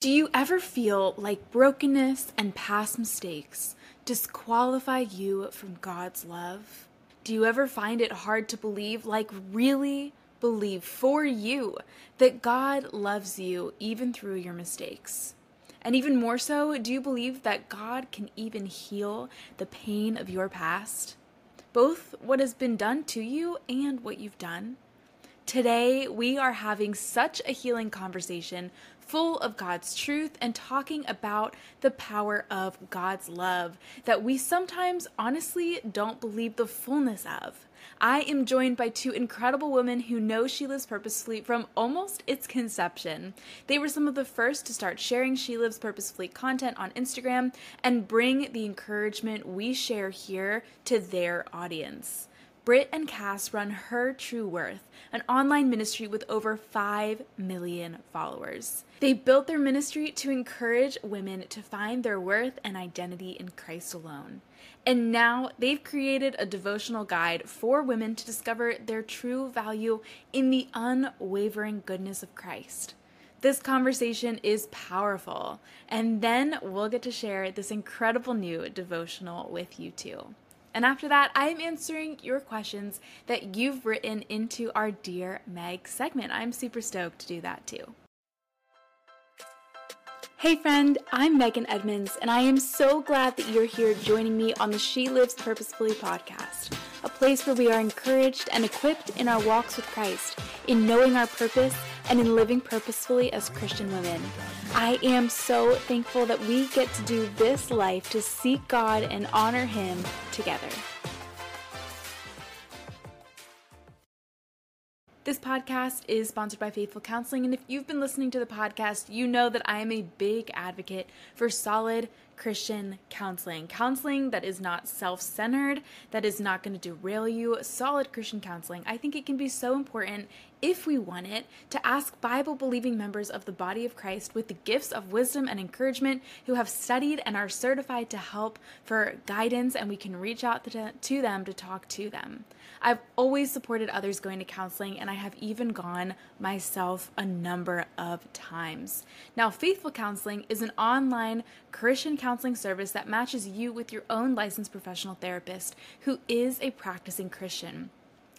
Do you ever feel like brokenness and past mistakes disqualify you from God's love? Do you ever find it hard to believe, like really believe for you, that God loves you even through your mistakes? And even more so, do you believe that God can even heal the pain of your past? Both what has been done to you and what you've done? Today, we are having such a healing conversation full of God's truth and talking about the power of God's love that we sometimes honestly don't believe the fullness of. I am joined by two incredible women who know She Lives Purposefully from almost its conception. They were some of the first to start sharing She Lives Purposefully content on Instagram and bring the encouragement we share here to their audience. Britt and Cass run Her True Worth, an online ministry with over 5 million followers. They built their ministry to encourage women to find their worth and identity in Christ alone. And now they've created a devotional guide for women to discover their true value in the unwavering goodness of Christ. This conversation is powerful, and then we'll get to share this incredible new devotional with you too. And after that, I'm answering your questions that you've written into our Dear Meg segment. I'm super stoked to do that too. Hey friend, I'm Megan Edmonds, and I am so glad that you're here joining me on the She Lives Purposefully podcast, a place where we are encouraged and equipped in our walks with Christ, in knowing our purpose, and in living purposefully as Christian women. I am so thankful that we get to do this life to seek God and honor Him together. This podcast is sponsored by Faithful Counseling, and if you've been listening to the podcast, you know that I am a big advocate for solid Christian counseling. Counseling that is not self centered, that is not going to derail you. Solid Christian counseling. I think it can be so important if we want it, to ask Bible believing members of the body of Christ with the gifts of wisdom and encouragement who have studied and are certified to help for guidance, and we can reach out to, them to talk to them. I've always supported others going to counseling, and I have even gone myself a number of times. Now, Faithful Counseling is an online Christian counseling service that matches you with your own licensed professional therapist who is a practicing Christian.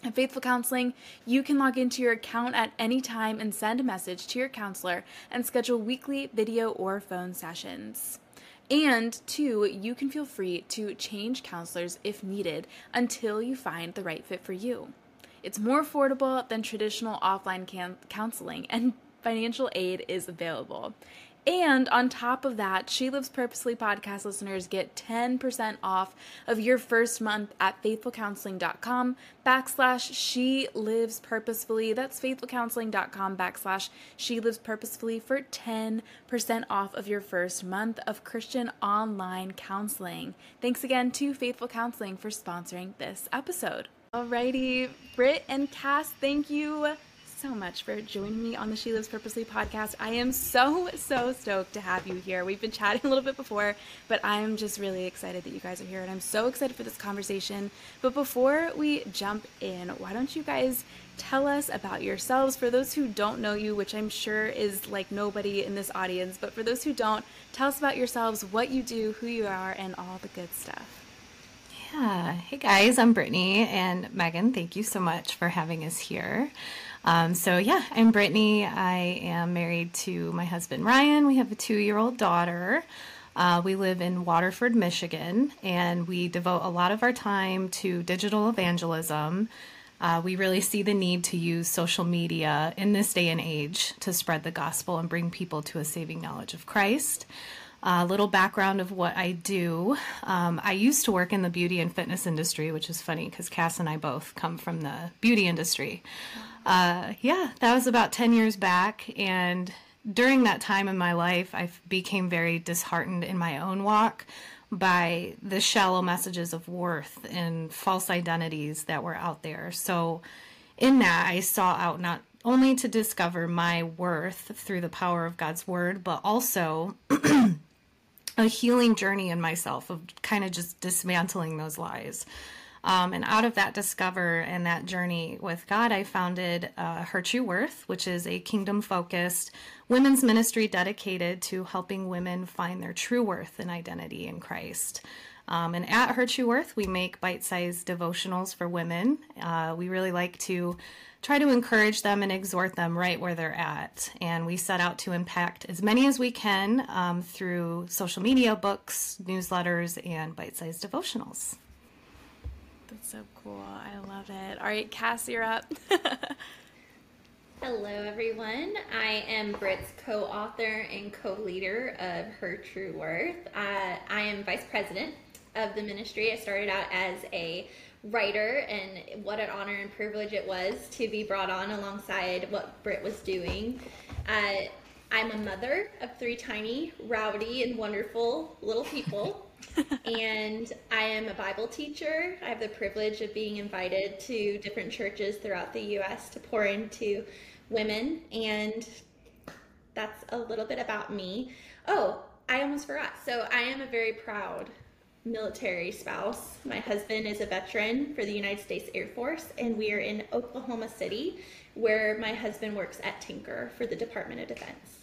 At Faithful Counseling, you can log into your account at any time and send a message to your counselor and schedule weekly video or phone sessions. And two, you can feel free to change counselors if needed until you find the right fit for you. It's more affordable than traditional offline can- counseling, and financial aid is available. And on top of that, She Lives Purposely podcast listeners get 10% off of your first month at faithfulcounseling.com backslash she lives purposefully. That's faithfulcounseling.com backslash she lives purposefully for 10% off of your first month of Christian online counseling. Thanks again to Faithful Counseling for sponsoring this episode. Alrighty, Britt and Cass, thank you so much for joining me on the She Lives Purposely podcast. I am so, so stoked to have you here. We've been chatting a little bit before, but I'm just really excited that you guys are here and I'm so excited for this conversation. But before we jump in, why don't you guys tell us about yourselves for those who don't know you, which I'm sure is like nobody in this audience, but for those who don't, tell us about yourselves, what you do, who you are, and all the good stuff. Yeah. Hey guys, I'm Brittany and Megan. Thank you so much for having us here. Um, so, yeah, I'm Brittany. I am married to my husband Ryan. We have a two year old daughter. Uh, we live in Waterford, Michigan, and we devote a lot of our time to digital evangelism. Uh, we really see the need to use social media in this day and age to spread the gospel and bring people to a saving knowledge of Christ. A uh, little background of what I do. Um, I used to work in the beauty and fitness industry, which is funny because Cass and I both come from the beauty industry uh, yeah, that was about 10 years back. And during that time in my life, I became very disheartened in my own walk by the shallow messages of worth and false identities that were out there. So, in that, I saw out not only to discover my worth through the power of God's word, but also a healing journey in myself of kind of just dismantling those lies. Um, and out of that discover and that journey with God, I founded uh, Her True Worth, which is a kingdom focused women's ministry dedicated to helping women find their true worth and identity in Christ. Um, and at Her True Worth, we make bite sized devotionals for women. Uh, we really like to try to encourage them and exhort them right where they're at. And we set out to impact as many as we can um, through social media, books, newsletters, and bite sized devotionals. That's so cool. I love it. All right, Cass, you're up. Hello, everyone. I am Britt's co author and co leader of Her True Worth. Uh, I am vice president of the ministry. I started out as a writer, and what an honor and privilege it was to be brought on alongside what Britt was doing. Uh, I'm a mother of three tiny, rowdy, and wonderful little people. and I am a Bible teacher. I have the privilege of being invited to different churches throughout the U.S. to pour into women, and that's a little bit about me. Oh, I almost forgot. So I am a very proud military spouse. My husband is a veteran for the United States Air Force, and we are in Oklahoma City, where my husband works at Tinker for the Department of Defense.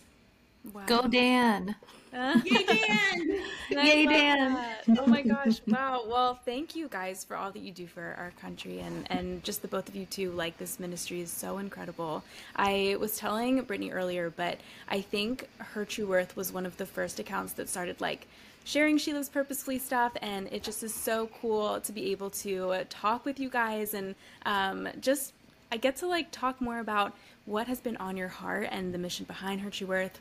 Wow. Go Dan! Yay Dan! Yay Dan! Oh my gosh! Wow. Well, thank you guys for all that you do for our country, and and just the both of you too. Like this ministry is so incredible. I was telling Brittany earlier, but I think Her True Worth was one of the first accounts that started like sharing She Lives Purposefully stuff, and it just is so cool to be able to talk with you guys and um, just I get to like talk more about what has been on your heart and the mission behind Her True Worth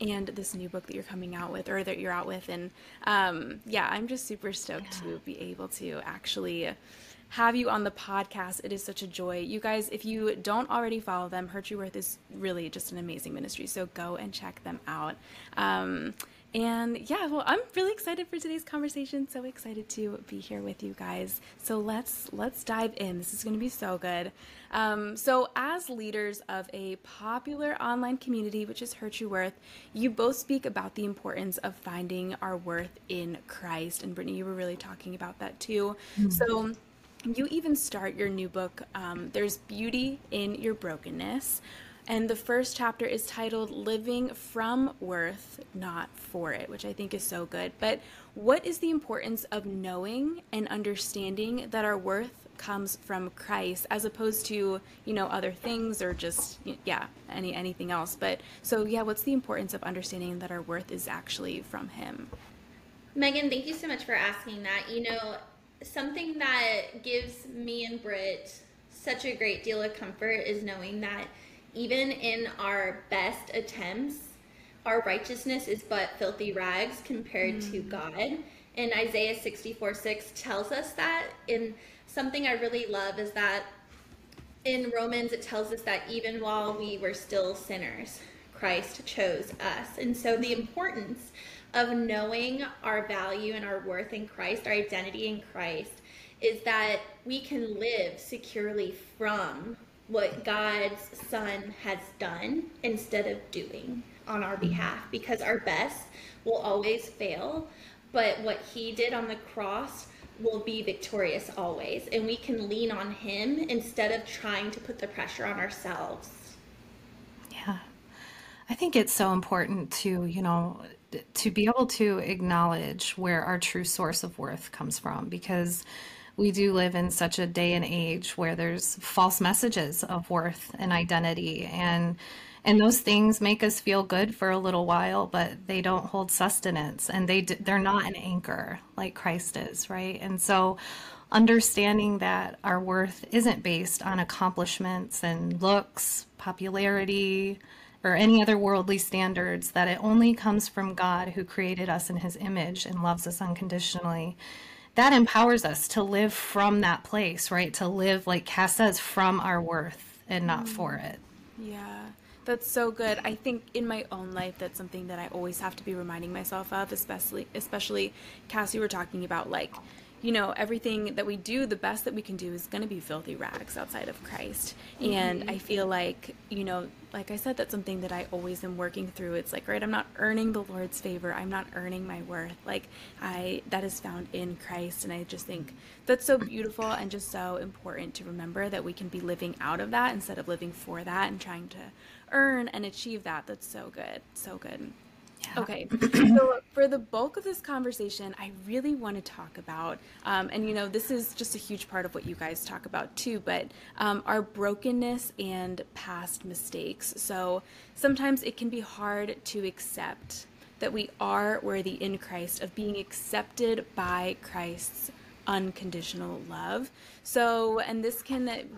and this new book that you're coming out with or that you're out with and um, yeah i'm just super stoked yeah. to be able to actually have you on the podcast. It is such a joy. You guys if you don't already follow them her true worth is really just an amazing ministry so go and check them out. Um, and yeah, well, I'm really excited for today's conversation. So excited to be here with you guys. So let's let's dive in. This is going to be so good. Um, so as leaders of a popular online community, which is Her True Worth, you both speak about the importance of finding our worth in Christ. And Brittany, you were really talking about that too. Mm-hmm. So you even start your new book. Um, There's beauty in your brokenness and the first chapter is titled Living from Worth, Not for It, which I think is so good. But what is the importance of knowing and understanding that our worth comes from Christ as opposed to, you know, other things or just yeah, any anything else. But so yeah, what's the importance of understanding that our worth is actually from him? Megan, thank you so much for asking that. You know, something that gives me and Britt such a great deal of comfort is knowing that even in our best attempts, our righteousness is but filthy rags compared mm. to God. And Isaiah 64 6 tells us that. And something I really love is that in Romans, it tells us that even while we were still sinners, Christ chose us. And so the importance of knowing our value and our worth in Christ, our identity in Christ, is that we can live securely from what God's Son has done instead of doing on our behalf because our best will always fail, but what He did on the cross will be victorious always. And we can lean on Him instead of trying to put the pressure on ourselves. Yeah. I think it's so important to, you know, to be able to acknowledge where our true source of worth comes from because we do live in such a day and age where there's false messages of worth and identity and and those things make us feel good for a little while but they don't hold sustenance and they they're not an anchor like Christ is right? And so understanding that our worth isn't based on accomplishments and looks popularity or any other worldly standards that it only comes from God who created us in his image and loves us unconditionally that empowers us to live from that place, right? To live, like Cass says, from our worth and not mm. for it. Yeah. That's so good. I think in my own life, that's something that I always have to be reminding myself of, especially, especially Cass, you were talking about like, you know, everything that we do, the best that we can do is going to be filthy rags outside of Christ. Mm-hmm. And I feel like, you know, like I said, that's something that I always am working through. It's like, right, I'm not earning the Lord's favor. I'm not earning my worth. Like, I, that is found in Christ. And I just think that's so beautiful and just so important to remember that we can be living out of that instead of living for that and trying to earn and achieve that. That's so good. So good. Yeah. Okay, so for the bulk of this conversation, I really want to talk about, um, and you know, this is just a huge part of what you guys talk about too, but um, our brokenness and past mistakes. So sometimes it can be hard to accept that we are worthy in Christ of being accepted by Christ's unconditional love. So, and this can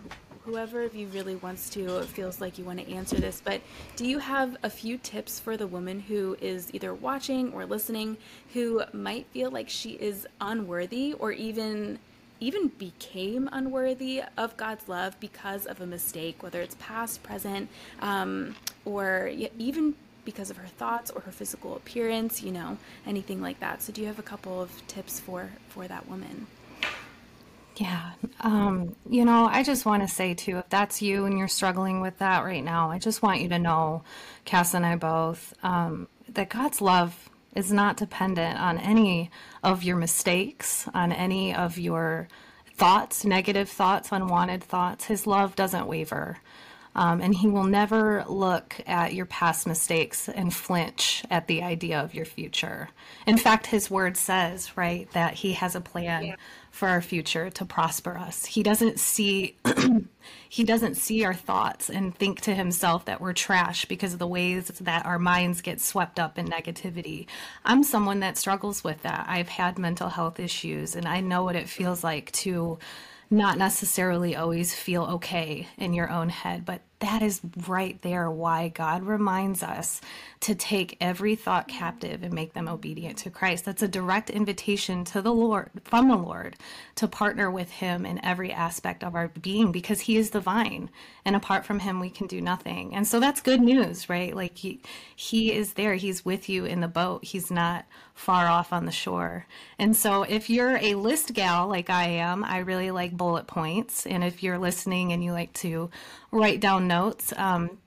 whoever of you really wants to feels like you want to answer this, but do you have a few tips for the woman who is either watching or listening who might feel like she is unworthy or even even became unworthy of God's love because of a mistake, whether it's past, present, um, or even because of her thoughts or her physical appearance, you know, anything like that. So, do you have a couple of tips for for that woman? Yeah. Um, you know, I just want to say too, if that's you and you're struggling with that right now, I just want you to know, Cass and I both, um, that God's love is not dependent on any of your mistakes, on any of your thoughts, negative thoughts, unwanted thoughts. His love doesn't waver. Um, and he will never look at your past mistakes and flinch at the idea of your future. In fact, his word says, right, that he has a plan yeah for our future to prosper us. He doesn't see he doesn't see our thoughts and think to himself that we're trash because of the ways that our minds get swept up in negativity. I'm someone that struggles with that. I've had mental health issues and I know what it feels like to not necessarily always feel okay in your own head, but that is right there why God reminds us to take every thought captive and make them obedient to Christ. That's a direct invitation to the Lord, from the Lord, to partner with Him in every aspect of our being because He is the vine. And apart from Him, we can do nothing. And so that's good news, right? Like He, he is there, He's with you in the boat, He's not far off on the shore. And so if you're a list gal like I am, I really like bullet points. And if you're listening and you like to write down notes. Um,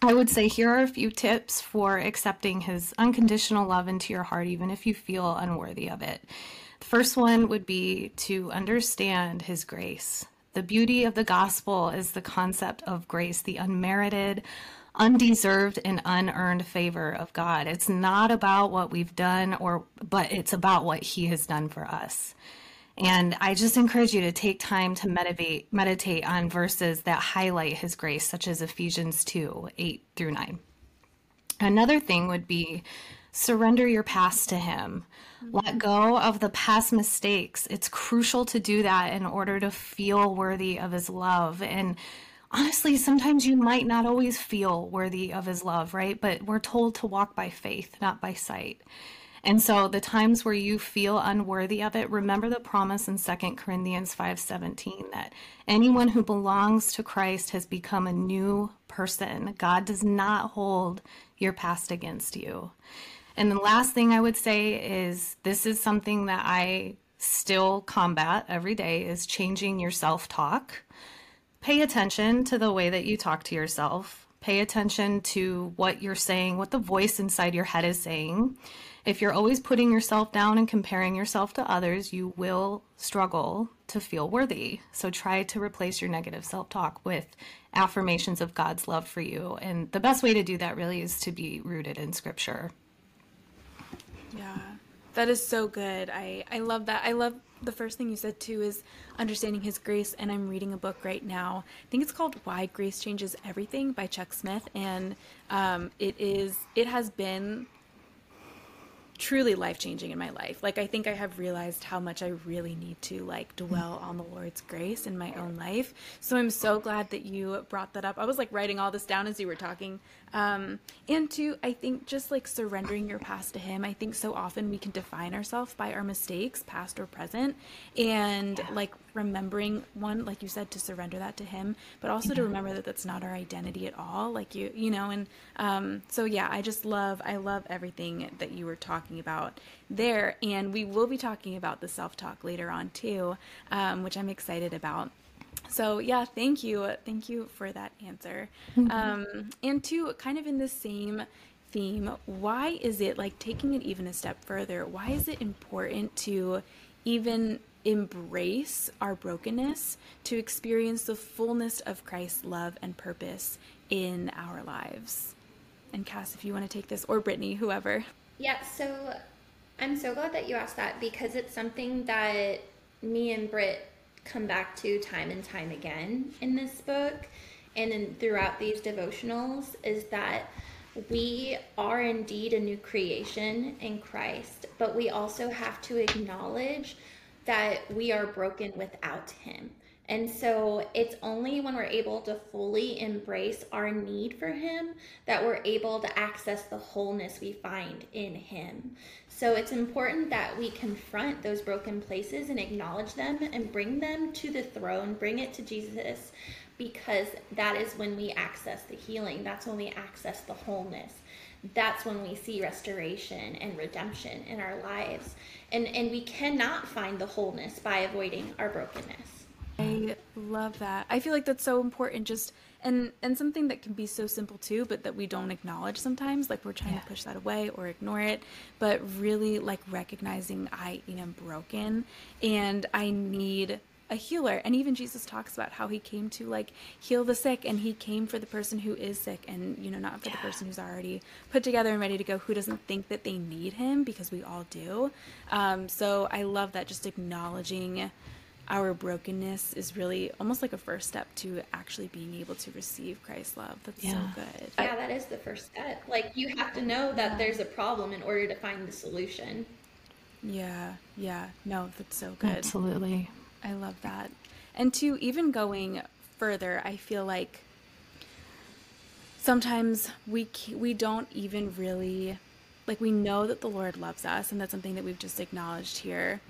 I would say here are a few tips for accepting his unconditional love into your heart, even if you feel unworthy of it. The first one would be to understand his grace. The beauty of the gospel is the concept of grace, the unmerited, undeserved and unearned favor of God. It's not about what we've done or but it's about what he has done for us. And I just encourage you to take time to meditate meditate on verses that highlight his grace, such as Ephesians 2, 8 through 9. Another thing would be surrender your past to him. Mm-hmm. Let go of the past mistakes. It's crucial to do that in order to feel worthy of his love. And honestly, sometimes you might not always feel worthy of his love, right? But we're told to walk by faith, not by sight. And so the times where you feel unworthy of it, remember the promise in 2 Corinthians 5:17 that anyone who belongs to Christ has become a new person. God does not hold your past against you. And the last thing I would say is this is something that I still combat every day is changing your self-talk. Pay attention to the way that you talk to yourself. Pay attention to what you're saying, what the voice inside your head is saying if you're always putting yourself down and comparing yourself to others, you will struggle to feel worthy. So try to replace your negative self talk with affirmations of God's love for you. And the best way to do that really is to be rooted in scripture. Yeah. That is so good. I I love that. I love the first thing you said too is understanding his grace and i'm reading a book right now i think it's called why grace changes everything by chuck smith and um, it is it has been truly life changing in my life. Like I think I have realized how much I really need to like dwell on the Lord's grace in my own life. So I'm so glad that you brought that up. I was like writing all this down as you were talking. Um, and to I think just like surrendering your past to Him. I think so often we can define ourselves by our mistakes, past or present, and yeah. like remembering one like you said to surrender that to him but also yeah. to remember that that's not our identity at all like you you know and um, so yeah i just love i love everything that you were talking about there and we will be talking about the self-talk later on too um, which i'm excited about so yeah thank you thank you for that answer mm-hmm. um, and to kind of in the same theme why is it like taking it even a step further why is it important to even embrace our brokenness to experience the fullness of Christ's love and purpose in our lives. And Cass, if you want to take this, or Brittany, whoever. Yeah, so I'm so glad that you asked that because it's something that me and Britt come back to time and time again in this book and throughout these devotionals is that we are indeed a new creation in Christ, but we also have to acknowledge that we are broken without Him. And so it's only when we're able to fully embrace our need for Him that we're able to access the wholeness we find in Him. So it's important that we confront those broken places and acknowledge them and bring them to the throne, bring it to Jesus, because that is when we access the healing. That's when we access the wholeness. That's when we see restoration and redemption in our lives. And and we cannot find the wholeness by avoiding our brokenness. I love that. I feel like that's so important just and and something that can be so simple too but that we don't acknowledge sometimes like we're trying yeah. to push that away or ignore it but really like recognizing i am broken and i need a healer and even jesus talks about how he came to like heal the sick and he came for the person who is sick and you know not for yeah. the person who's already put together and ready to go who doesn't think that they need him because we all do um, so i love that just acknowledging our brokenness is really almost like a first step to actually being able to receive Christ's love. That's yeah. so good. Yeah, that is the first step. Like you have to know that there's a problem in order to find the solution. Yeah, yeah. No, that's so good. Absolutely. I love that. And to even going further, I feel like sometimes we we don't even really like we know that the Lord loves us and that's something that we've just acknowledged here.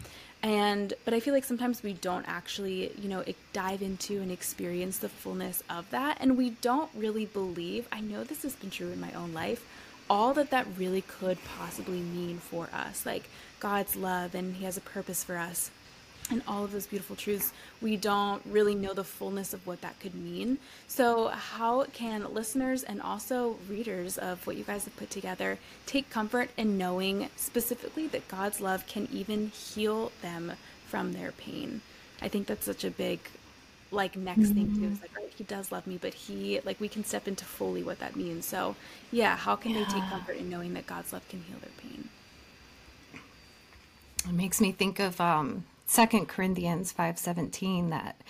And but I feel like sometimes we don't actually, you know, dive into and experience the fullness of that and we don't really believe. I know this has been true in my own life all that that really could possibly mean for us like God's love and he has a purpose for us and all of those beautiful truths, we don't really know the fullness of what that could mean. So, how can listeners and also readers of what you guys have put together take comfort in knowing specifically that God's love can even heal them from their pain? I think that's such a big like next mm-hmm. thing too is mm-hmm. like right he does love me but he like we can step into fully what that means so yeah how can yeah. they take comfort in knowing that god's love can heal their pain it makes me think of um Second Corinthians 5:17 that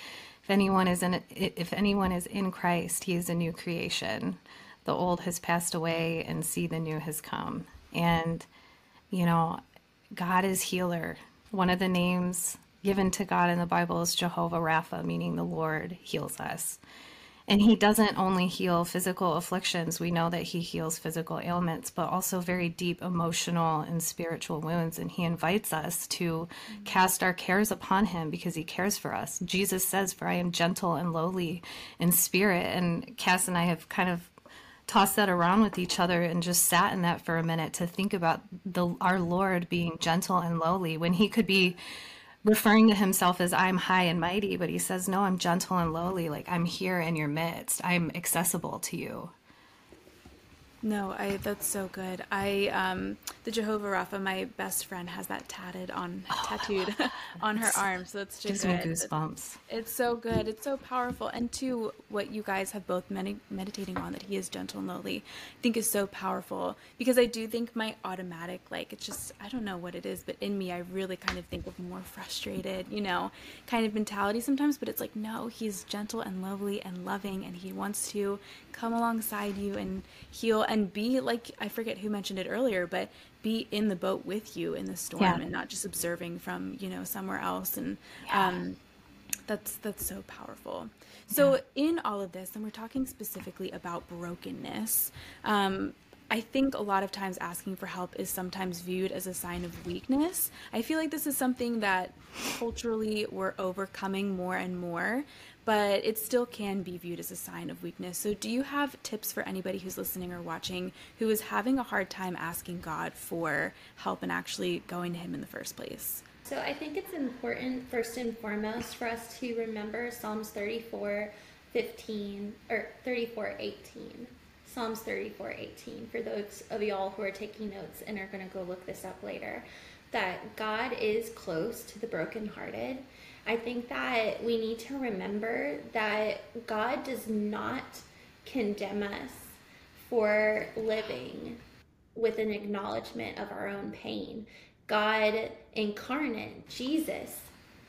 if anyone is in if anyone is in Christ, he is a new creation. The old has passed away and see the new has come. And you know, God is healer. One of the names given to God in the Bible is Jehovah Rapha, meaning the Lord heals us. And he doesn't only heal physical afflictions, we know that he heals physical ailments, but also very deep emotional and spiritual wounds. And he invites us to mm-hmm. cast our cares upon him because he cares for us. Jesus says, For I am gentle and lowly in spirit. And Cass and I have kind of tossed that around with each other and just sat in that for a minute to think about the our Lord being gentle and lowly when he could be referring to himself as I'm high and mighty, but he says, No, I'm gentle and lowly. Like I'm here in your midst. I'm accessible to you. No, I that's so good. I um the Jehovah Rapha, my best friend has that tatted on oh, tattooed on her arm. So that's just gives me goosebumps. It's so good. It's so powerful. And to what you guys have both med- meditating on that he is gentle and lowly, I think is so powerful because I do think my automatic like it's just I don't know what it is, but in me I really kind of think of more frustrated, you know, kind of mentality sometimes, but it's like no, he's gentle and lovely and loving and he wants to come alongside you and heal and be like I forget who mentioned it earlier, but be in the boat with you in the storm yeah. and not just observing from you know somewhere else and yeah. um, that's that's so powerful. So yeah. in all of this, and we're talking specifically about brokenness. Um, I think a lot of times asking for help is sometimes viewed as a sign of weakness. I feel like this is something that culturally we're overcoming more and more, but it still can be viewed as a sign of weakness. So, do you have tips for anybody who's listening or watching who is having a hard time asking God for help and actually going to Him in the first place? So, I think it's important, first and foremost, for us to remember Psalms 34 15 or 34 18 Psalms 34 18, for those of y'all who are taking notes and are going to go look this up later, that God is close to the brokenhearted. I think that we need to remember that God does not condemn us for living with an acknowledgement of our own pain. God incarnate, Jesus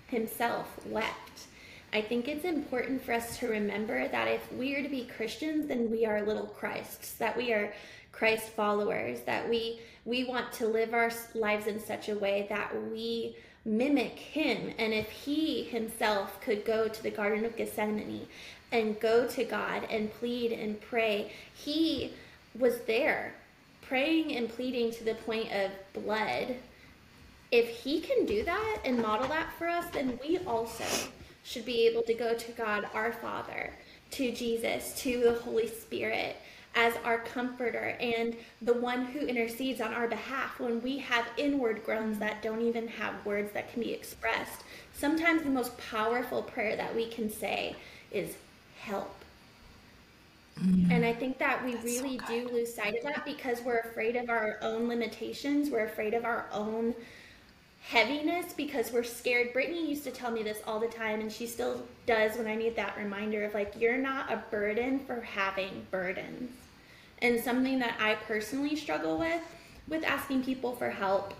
himself, wept I think it's important for us to remember that if we are to be Christians, then we are little Christs, that we are Christ followers, that we we want to live our lives in such a way that we mimic him. And if he himself could go to the Garden of Gethsemane and go to God and plead and pray, he was there praying and pleading to the point of blood. If he can do that and model that for us, then we also should be able to go to God our Father, to Jesus, to the Holy Spirit as our comforter and the one who intercedes on our behalf when we have inward groans that don't even have words that can be expressed. Sometimes the most powerful prayer that we can say is help. Mm. And I think that we That's really so do lose sight of that because we're afraid of our own limitations. We're afraid of our own heaviness because we're scared. Brittany used to tell me this all the time, and she still does when I need that reminder of like, you're not a burden for having burdens. And something that I personally struggle with, with asking people for help,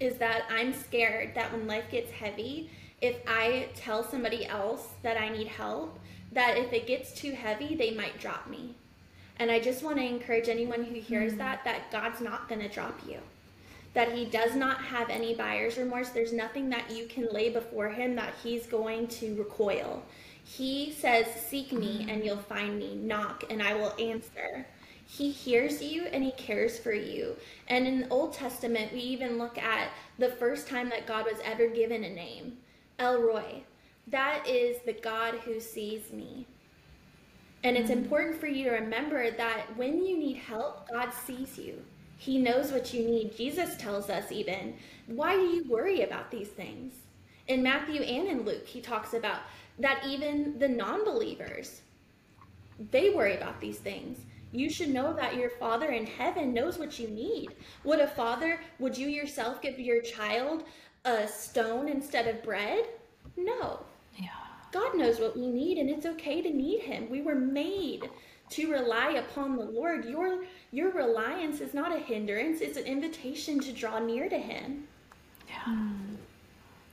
is that I'm scared that when life gets heavy, if I tell somebody else that I need help, that if it gets too heavy, they might drop me. And I just want to encourage anyone who hears mm-hmm. that, that God's not going to drop you that he does not have any buyer's remorse. There's nothing that you can lay before him that he's going to recoil. He says, Seek me and you'll find me. Knock and I will answer. He hears you and he cares for you. And in the Old Testament, we even look at the first time that God was ever given a name El Roi. That is the God who sees me. And it's mm-hmm. important for you to remember that when you need help, God sees you. He knows what you need. Jesus tells us, even, why do you worry about these things? In Matthew and in Luke, he talks about that even the non believers, they worry about these things. You should know that your Father in heaven knows what you need. Would a father, would you yourself give your child a stone instead of bread? No. Yeah. God knows what we need, and it's okay to need Him. We were made to rely upon the Lord. Your your reliance is not a hindrance, it's an invitation to draw near to him. Yeah.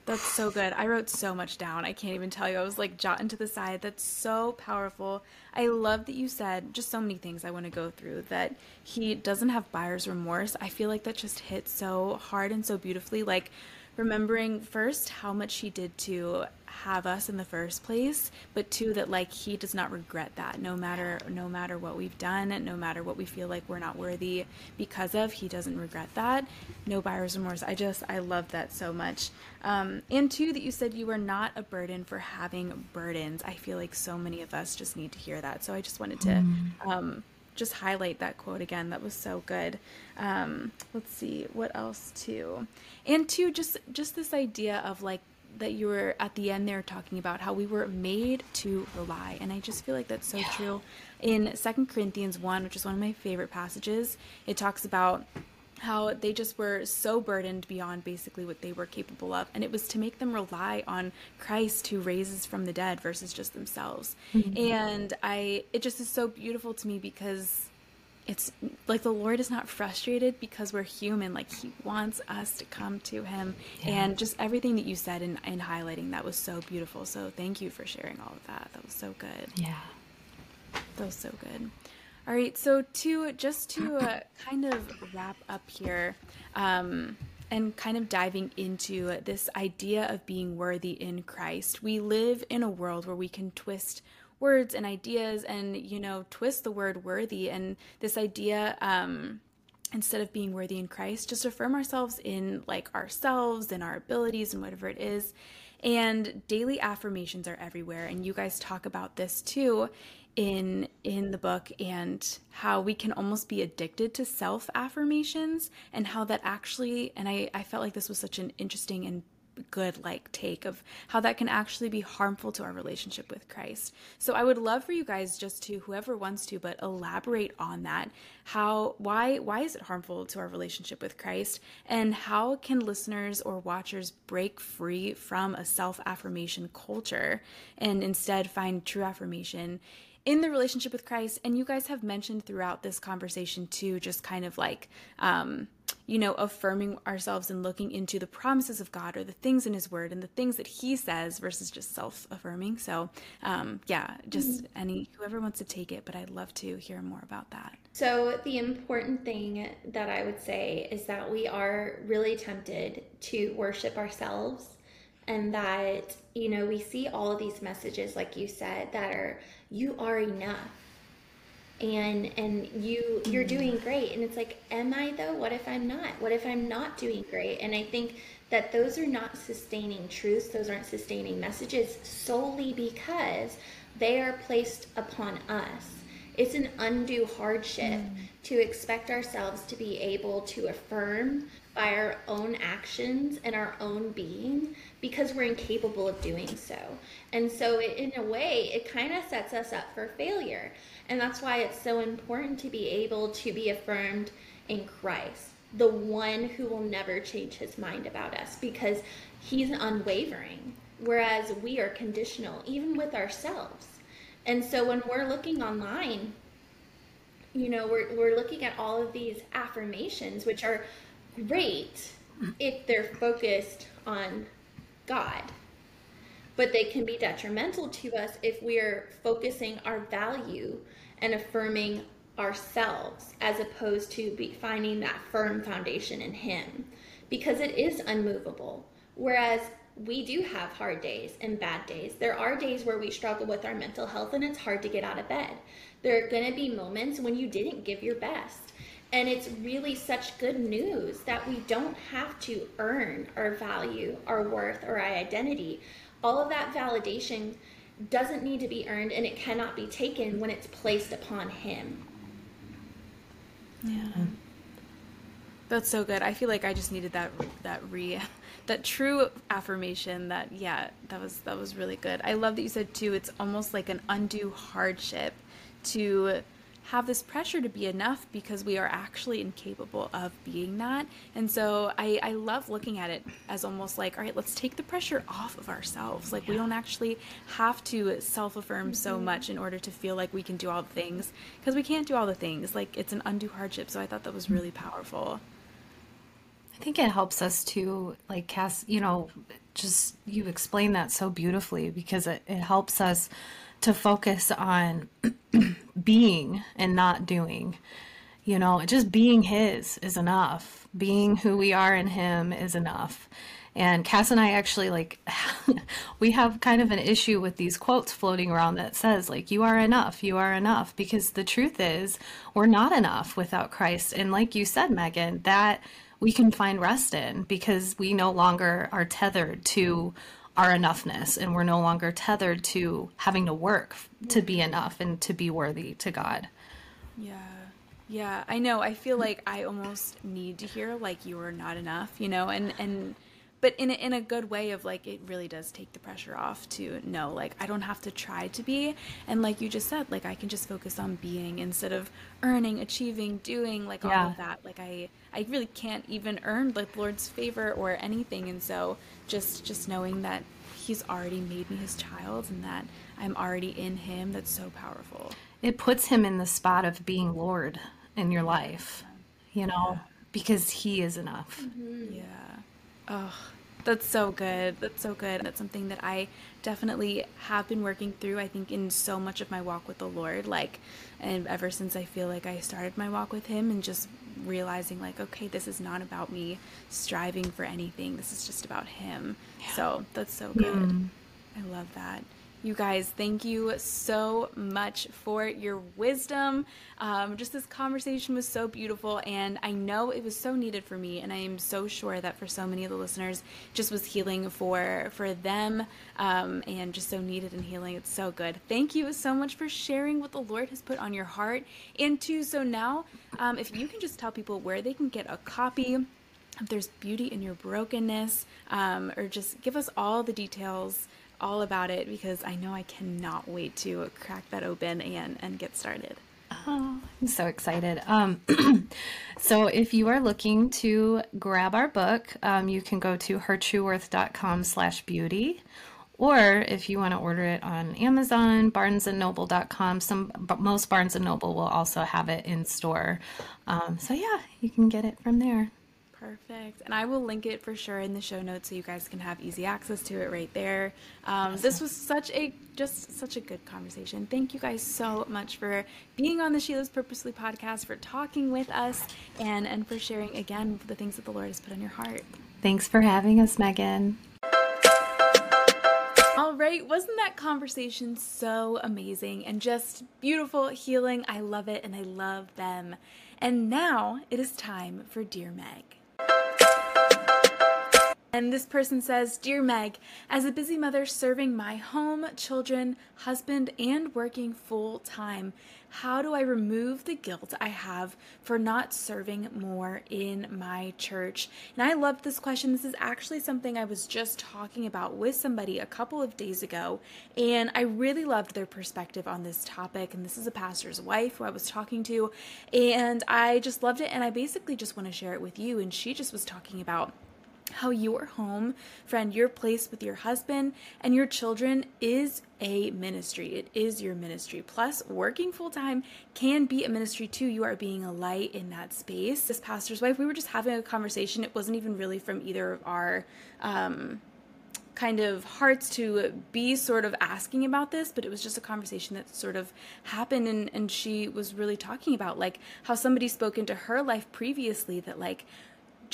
That's so good. I wrote so much down. I can't even tell you. I was like jotting to the side. That's so powerful. I love that you said just so many things I want to go through that he doesn't have buyer's remorse. I feel like that just hit so hard and so beautifully. Like remembering first how much he did to have us in the first place but two that like he does not regret that. No matter no matter what we've done no matter what we feel like we're not worthy because of he doesn't regret that. No buyer's remorse. I just i love that so much. Um, and two that you said you are not a burden for having burdens. I feel like so many of us just need to hear that. So i just wanted to mm. um, just highlight that quote again. That was so good. Um, let's see what else too, and two, just just this idea of like that you were at the end there talking about how we were made to rely and i just feel like that's so yeah. true in Second corinthians 1 which is one of my favorite passages it talks about how they just were so burdened beyond basically what they were capable of and it was to make them rely on christ who raises from the dead versus just themselves mm-hmm. and i it just is so beautiful to me because it's like the Lord is not frustrated because we're human. Like He wants us to come to Him. Yeah. And just everything that you said in, in highlighting that was so beautiful. So thank you for sharing all of that. That was so good. Yeah. That was so good. All right. So, to just to uh, kind of wrap up here, um, and kind of diving into this idea of being worthy in Christ, we live in a world where we can twist words and ideas and, you know, twist the word worthy and this idea, um, instead of being worthy in Christ, just affirm ourselves in like ourselves and our abilities and whatever it is. And daily affirmations are everywhere. And you guys talk about this too in in the book and how we can almost be addicted to self affirmations and how that actually and I, I felt like this was such an interesting and good like take of how that can actually be harmful to our relationship with Christ. So I would love for you guys just to whoever wants to but elaborate on that. How why why is it harmful to our relationship with Christ and how can listeners or watchers break free from a self-affirmation culture and instead find true affirmation in the relationship with Christ and you guys have mentioned throughout this conversation too just kind of like um you know, affirming ourselves and looking into the promises of God or the things in His Word and the things that He says versus just self affirming. So, um, yeah, just mm-hmm. any, whoever wants to take it, but I'd love to hear more about that. So, the important thing that I would say is that we are really tempted to worship ourselves and that, you know, we see all of these messages, like you said, that are, you are enough and and you you're doing great. And it's like am i though? What if i'm not? What if i'm not doing great? And i think that those are not sustaining truths. Those aren't sustaining messages solely because they are placed upon us. It's an undue hardship mm. to expect ourselves to be able to affirm by our own actions and our own being because we're incapable of doing so. And so, it, in a way, it kind of sets us up for failure. And that's why it's so important to be able to be affirmed in Christ, the one who will never change his mind about us because he's unwavering, whereas we are conditional, even with ourselves. And so, when we're looking online, you know, we're, we're looking at all of these affirmations, which are great if they're focused on God. But they can be detrimental to us if we're focusing our value and affirming ourselves as opposed to finding that firm foundation in Him because it is unmovable. Whereas we do have hard days and bad days. There are days where we struggle with our mental health and it's hard to get out of bed. There are going to be moments when you didn't give your best. And it's really such good news that we don't have to earn our value, our worth, or our identity. All of that validation doesn't need to be earned and it cannot be taken when it's placed upon Him. Yeah. Mm-hmm. That's so good. I feel like I just needed that that re that true affirmation that yeah, that was that was really good. I love that you said too it's almost like an undue hardship to have this pressure to be enough because we are actually incapable of being that. And so I, I love looking at it as almost like, all right, let's take the pressure off of ourselves. Like, yeah. we don't actually have to self affirm mm-hmm. so much in order to feel like we can do all the things because we can't do all the things. Like, it's an undue hardship. So I thought that was really powerful. I think it helps us to, like, Cass, you know, just you explain that so beautifully because it, it helps us to focus on being and not doing. You know, just being His is enough. Being who we are in Him is enough. And Cass and I actually like, we have kind of an issue with these quotes floating around that says, like, you are enough, you are enough. Because the truth is, we're not enough without Christ. And like you said, Megan, that we can find rest in because we no longer are tethered to our enoughness and we're no longer tethered to having to work to be enough and to be worthy to God. Yeah. Yeah, I know. I feel like I almost need to hear like you are not enough, you know, and and but in a, in a good way of like it really does take the pressure off to know like I don't have to try to be and like you just said like I can just focus on being instead of earning, achieving, doing like yeah. all of that. Like I I really can't even earn like Lord's favor or anything and so just just knowing that he's already made me his child and that I'm already in him that's so powerful. It puts him in the spot of being Lord in your life, you know, yeah. because he is enough. Mm-hmm. Yeah. Oh, that's so good. That's so good. That's something that I definitely have been working through, I think, in so much of my walk with the Lord. Like, and ever since I feel like I started my walk with Him and just realizing, like, okay, this is not about me striving for anything. This is just about Him. Yeah. So that's so good. Mm. I love that. You guys, thank you so much for your wisdom. Um, just this conversation was so beautiful, and I know it was so needed for me, and I am so sure that for so many of the listeners, just was healing for for them, um, and just so needed and healing. It's so good. Thank you so much for sharing what the Lord has put on your heart. And too, so now, um, if you can just tell people where they can get a copy if there's beauty in your brokenness, um, or just give us all the details all about it because I know I cannot wait to crack that open and, and get started. Oh, I'm so excited. Um, so if you are looking to grab our book, um, you can go to hertrueworth.com slash beauty. Or if you want to order it on Amazon, barnesandnoble.com, some most Barnes and Noble will also have it in store. Um, so yeah, you can get it from there. Perfect. And I will link it for sure in the show notes so you guys can have easy access to it right there. Um, awesome. This was such a just such a good conversation. Thank you guys so much for being on the She Lives Purposefully podcast, for talking with us, and and for sharing again the things that the Lord has put on your heart. Thanks for having us, Megan. All right, wasn't that conversation so amazing and just beautiful, healing? I love it and I love them. And now it is time for Dear Meg. And this person says Dear Meg, as a busy mother serving my home, children, husband, and working full time, how do I remove the guilt I have for not serving more in my church? And I love this question. This is actually something I was just talking about with somebody a couple of days ago, and I really loved their perspective on this topic. And this is a pastor's wife who I was talking to, and I just loved it. And I basically just want to share it with you. And she just was talking about how your home, friend, your place with your husband and your children is a ministry. It is your ministry. Plus, working full time can be a ministry too. You are being a light in that space. This pastor's wife, we were just having a conversation. It wasn't even really from either of our, um, kind of hearts to be sort of asking about this, but it was just a conversation that sort of happened and, and she was really talking about like how somebody spoke into her life previously that like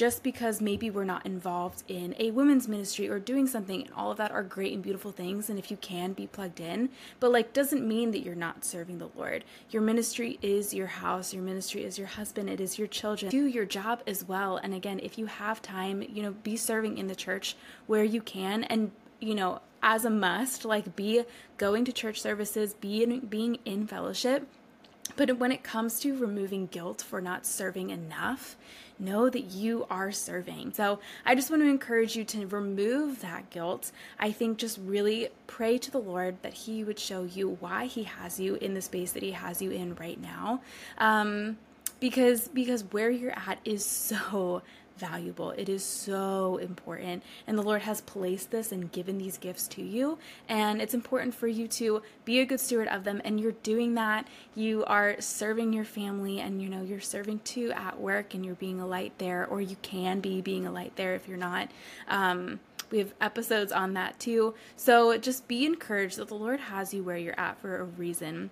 just because maybe we're not involved in a women's ministry or doing something and all of that are great and beautiful things and if you can be plugged in. But like doesn't mean that you're not serving the lord. Your ministry is your house. Your ministry is your husband. It is your children. Do your job as well. And again if you have time you know be serving in the church where you can. And you know as a must like be going to church services be in, being in fellowship. But when it comes to removing guilt for not serving enough know that you are serving. So I just want to encourage you to remove that guilt. I think just really pray to the Lord that He would show you why He has you in the space that He has you in right now. Um, because because where you're at is so valuable. It is so important. And the Lord has placed this and given these gifts to you. And it's important for you to be a good steward of them. And you're doing that. You are serving your family and you know, you're serving too at work and you're being a light there, or you can be being a light there if you're not. Um, we have episodes on that too. So just be encouraged that the Lord has you where you're at for a reason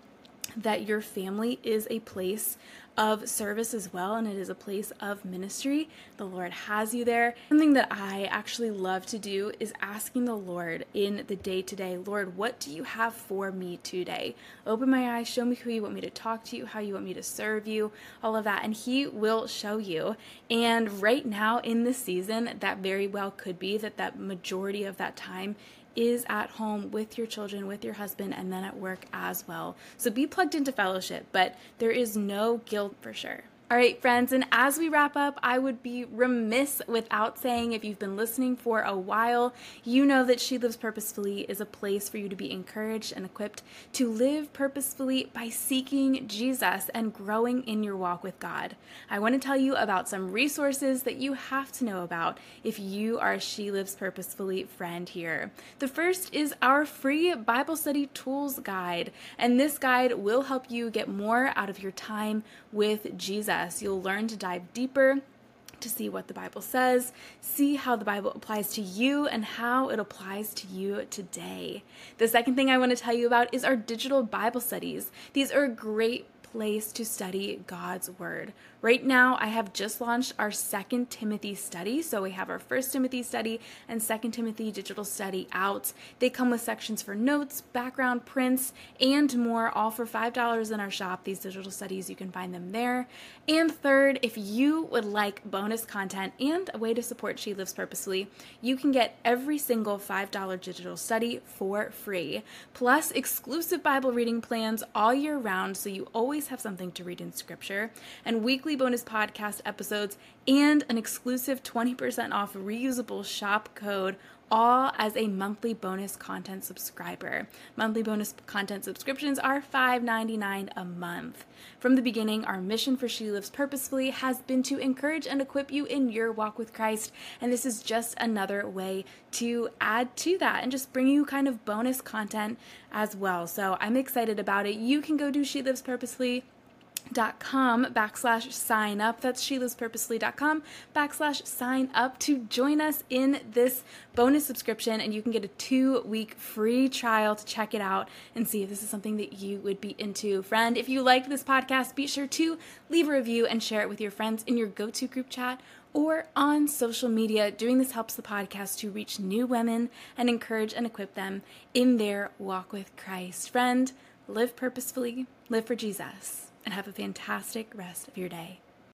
that your family is a place of service as well, and it is a place of ministry. The Lord has you there. Something that I actually love to do is asking the Lord in the day to day, Lord, what do you have for me today? Open my eyes, show me who you want me to talk to you, how you want me to serve you, all of that, and He will show you. And right now in this season, that very well could be that that majority of that time is at home with your children, with your husband, and then at work as well. So be plugged into fellowship, but there is no guilt for sure. All right, friends, and as we wrap up, I would be remiss without saying if you've been listening for a while, you know that She Lives Purposefully is a place for you to be encouraged and equipped to live purposefully by seeking Jesus and growing in your walk with God. I want to tell you about some resources that you have to know about if you are a She Lives Purposefully friend here. The first is our free Bible study tools guide, and this guide will help you get more out of your time with Jesus. You'll learn to dive deeper to see what the Bible says, see how the Bible applies to you, and how it applies to you today. The second thing I want to tell you about is our digital Bible studies. These are a great place to study God's Word. Right now, I have just launched our second Timothy study. So we have our first Timothy study and second Timothy digital study out. They come with sections for notes, background prints, and more, all for $5 in our shop. These digital studies, you can find them there. And third, if you would like bonus content and a way to support She Lives Purposefully, you can get every single $5 digital study for free, plus exclusive Bible reading plans all year round so you always have something to read in Scripture, and weekly weekly bonus podcast episodes, and an exclusive 20% off reusable shop code all as a monthly bonus content subscriber. Monthly bonus content subscriptions are $5.99 a month. From the beginning, our mission for She Lives Purposefully has been to encourage and equip you in your walk with Christ, and this is just another way to add to that and just bring you kind of bonus content as well. So I'm excited about it. You can go do She Lives Purposefully dot com backslash sign up. That's shelivespurposefully.com backslash sign up to join us in this bonus subscription and you can get a two week free trial to check it out and see if this is something that you would be into. Friend if you liked this podcast be sure to leave a review and share it with your friends in your go-to group chat or on social media. Doing this helps the podcast to reach new women and encourage and equip them in their walk with christ. Friend live purposefully live for jesus and have a fantastic rest of your day.